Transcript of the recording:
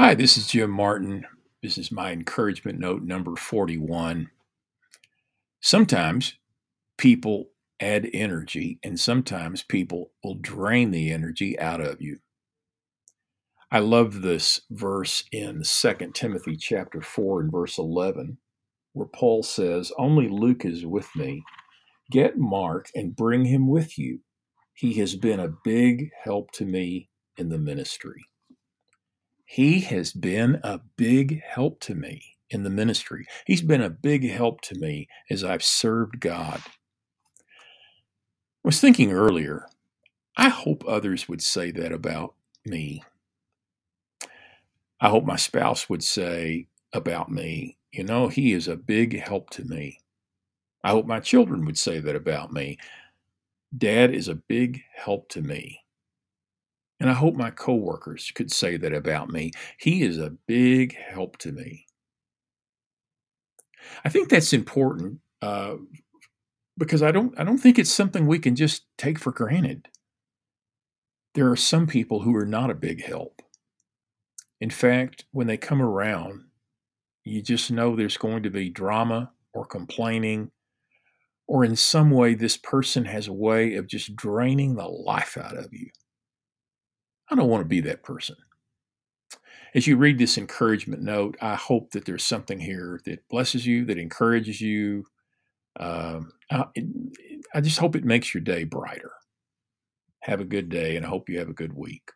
Hi, this is Jim Martin. This is my encouragement note number 41. Sometimes people add energy, and sometimes people will drain the energy out of you. I love this verse in 2 Timothy chapter 4 and verse 11, where Paul says, Only Luke is with me. Get Mark and bring him with you. He has been a big help to me in the ministry. He has been a big help to me in the ministry. He's been a big help to me as I've served God. I was thinking earlier, I hope others would say that about me. I hope my spouse would say about me, you know, he is a big help to me. I hope my children would say that about me. Dad is a big help to me. And I hope my coworkers could say that about me. He is a big help to me. I think that's important uh, because I don't I don't think it's something we can just take for granted. There are some people who are not a big help. In fact, when they come around, you just know there's going to be drama or complaining, or in some way, this person has a way of just draining the life out of you. Don't want to be that person. As you read this encouragement note, I hope that there's something here that blesses you, that encourages you. Um, I, I just hope it makes your day brighter. Have a good day, and I hope you have a good week.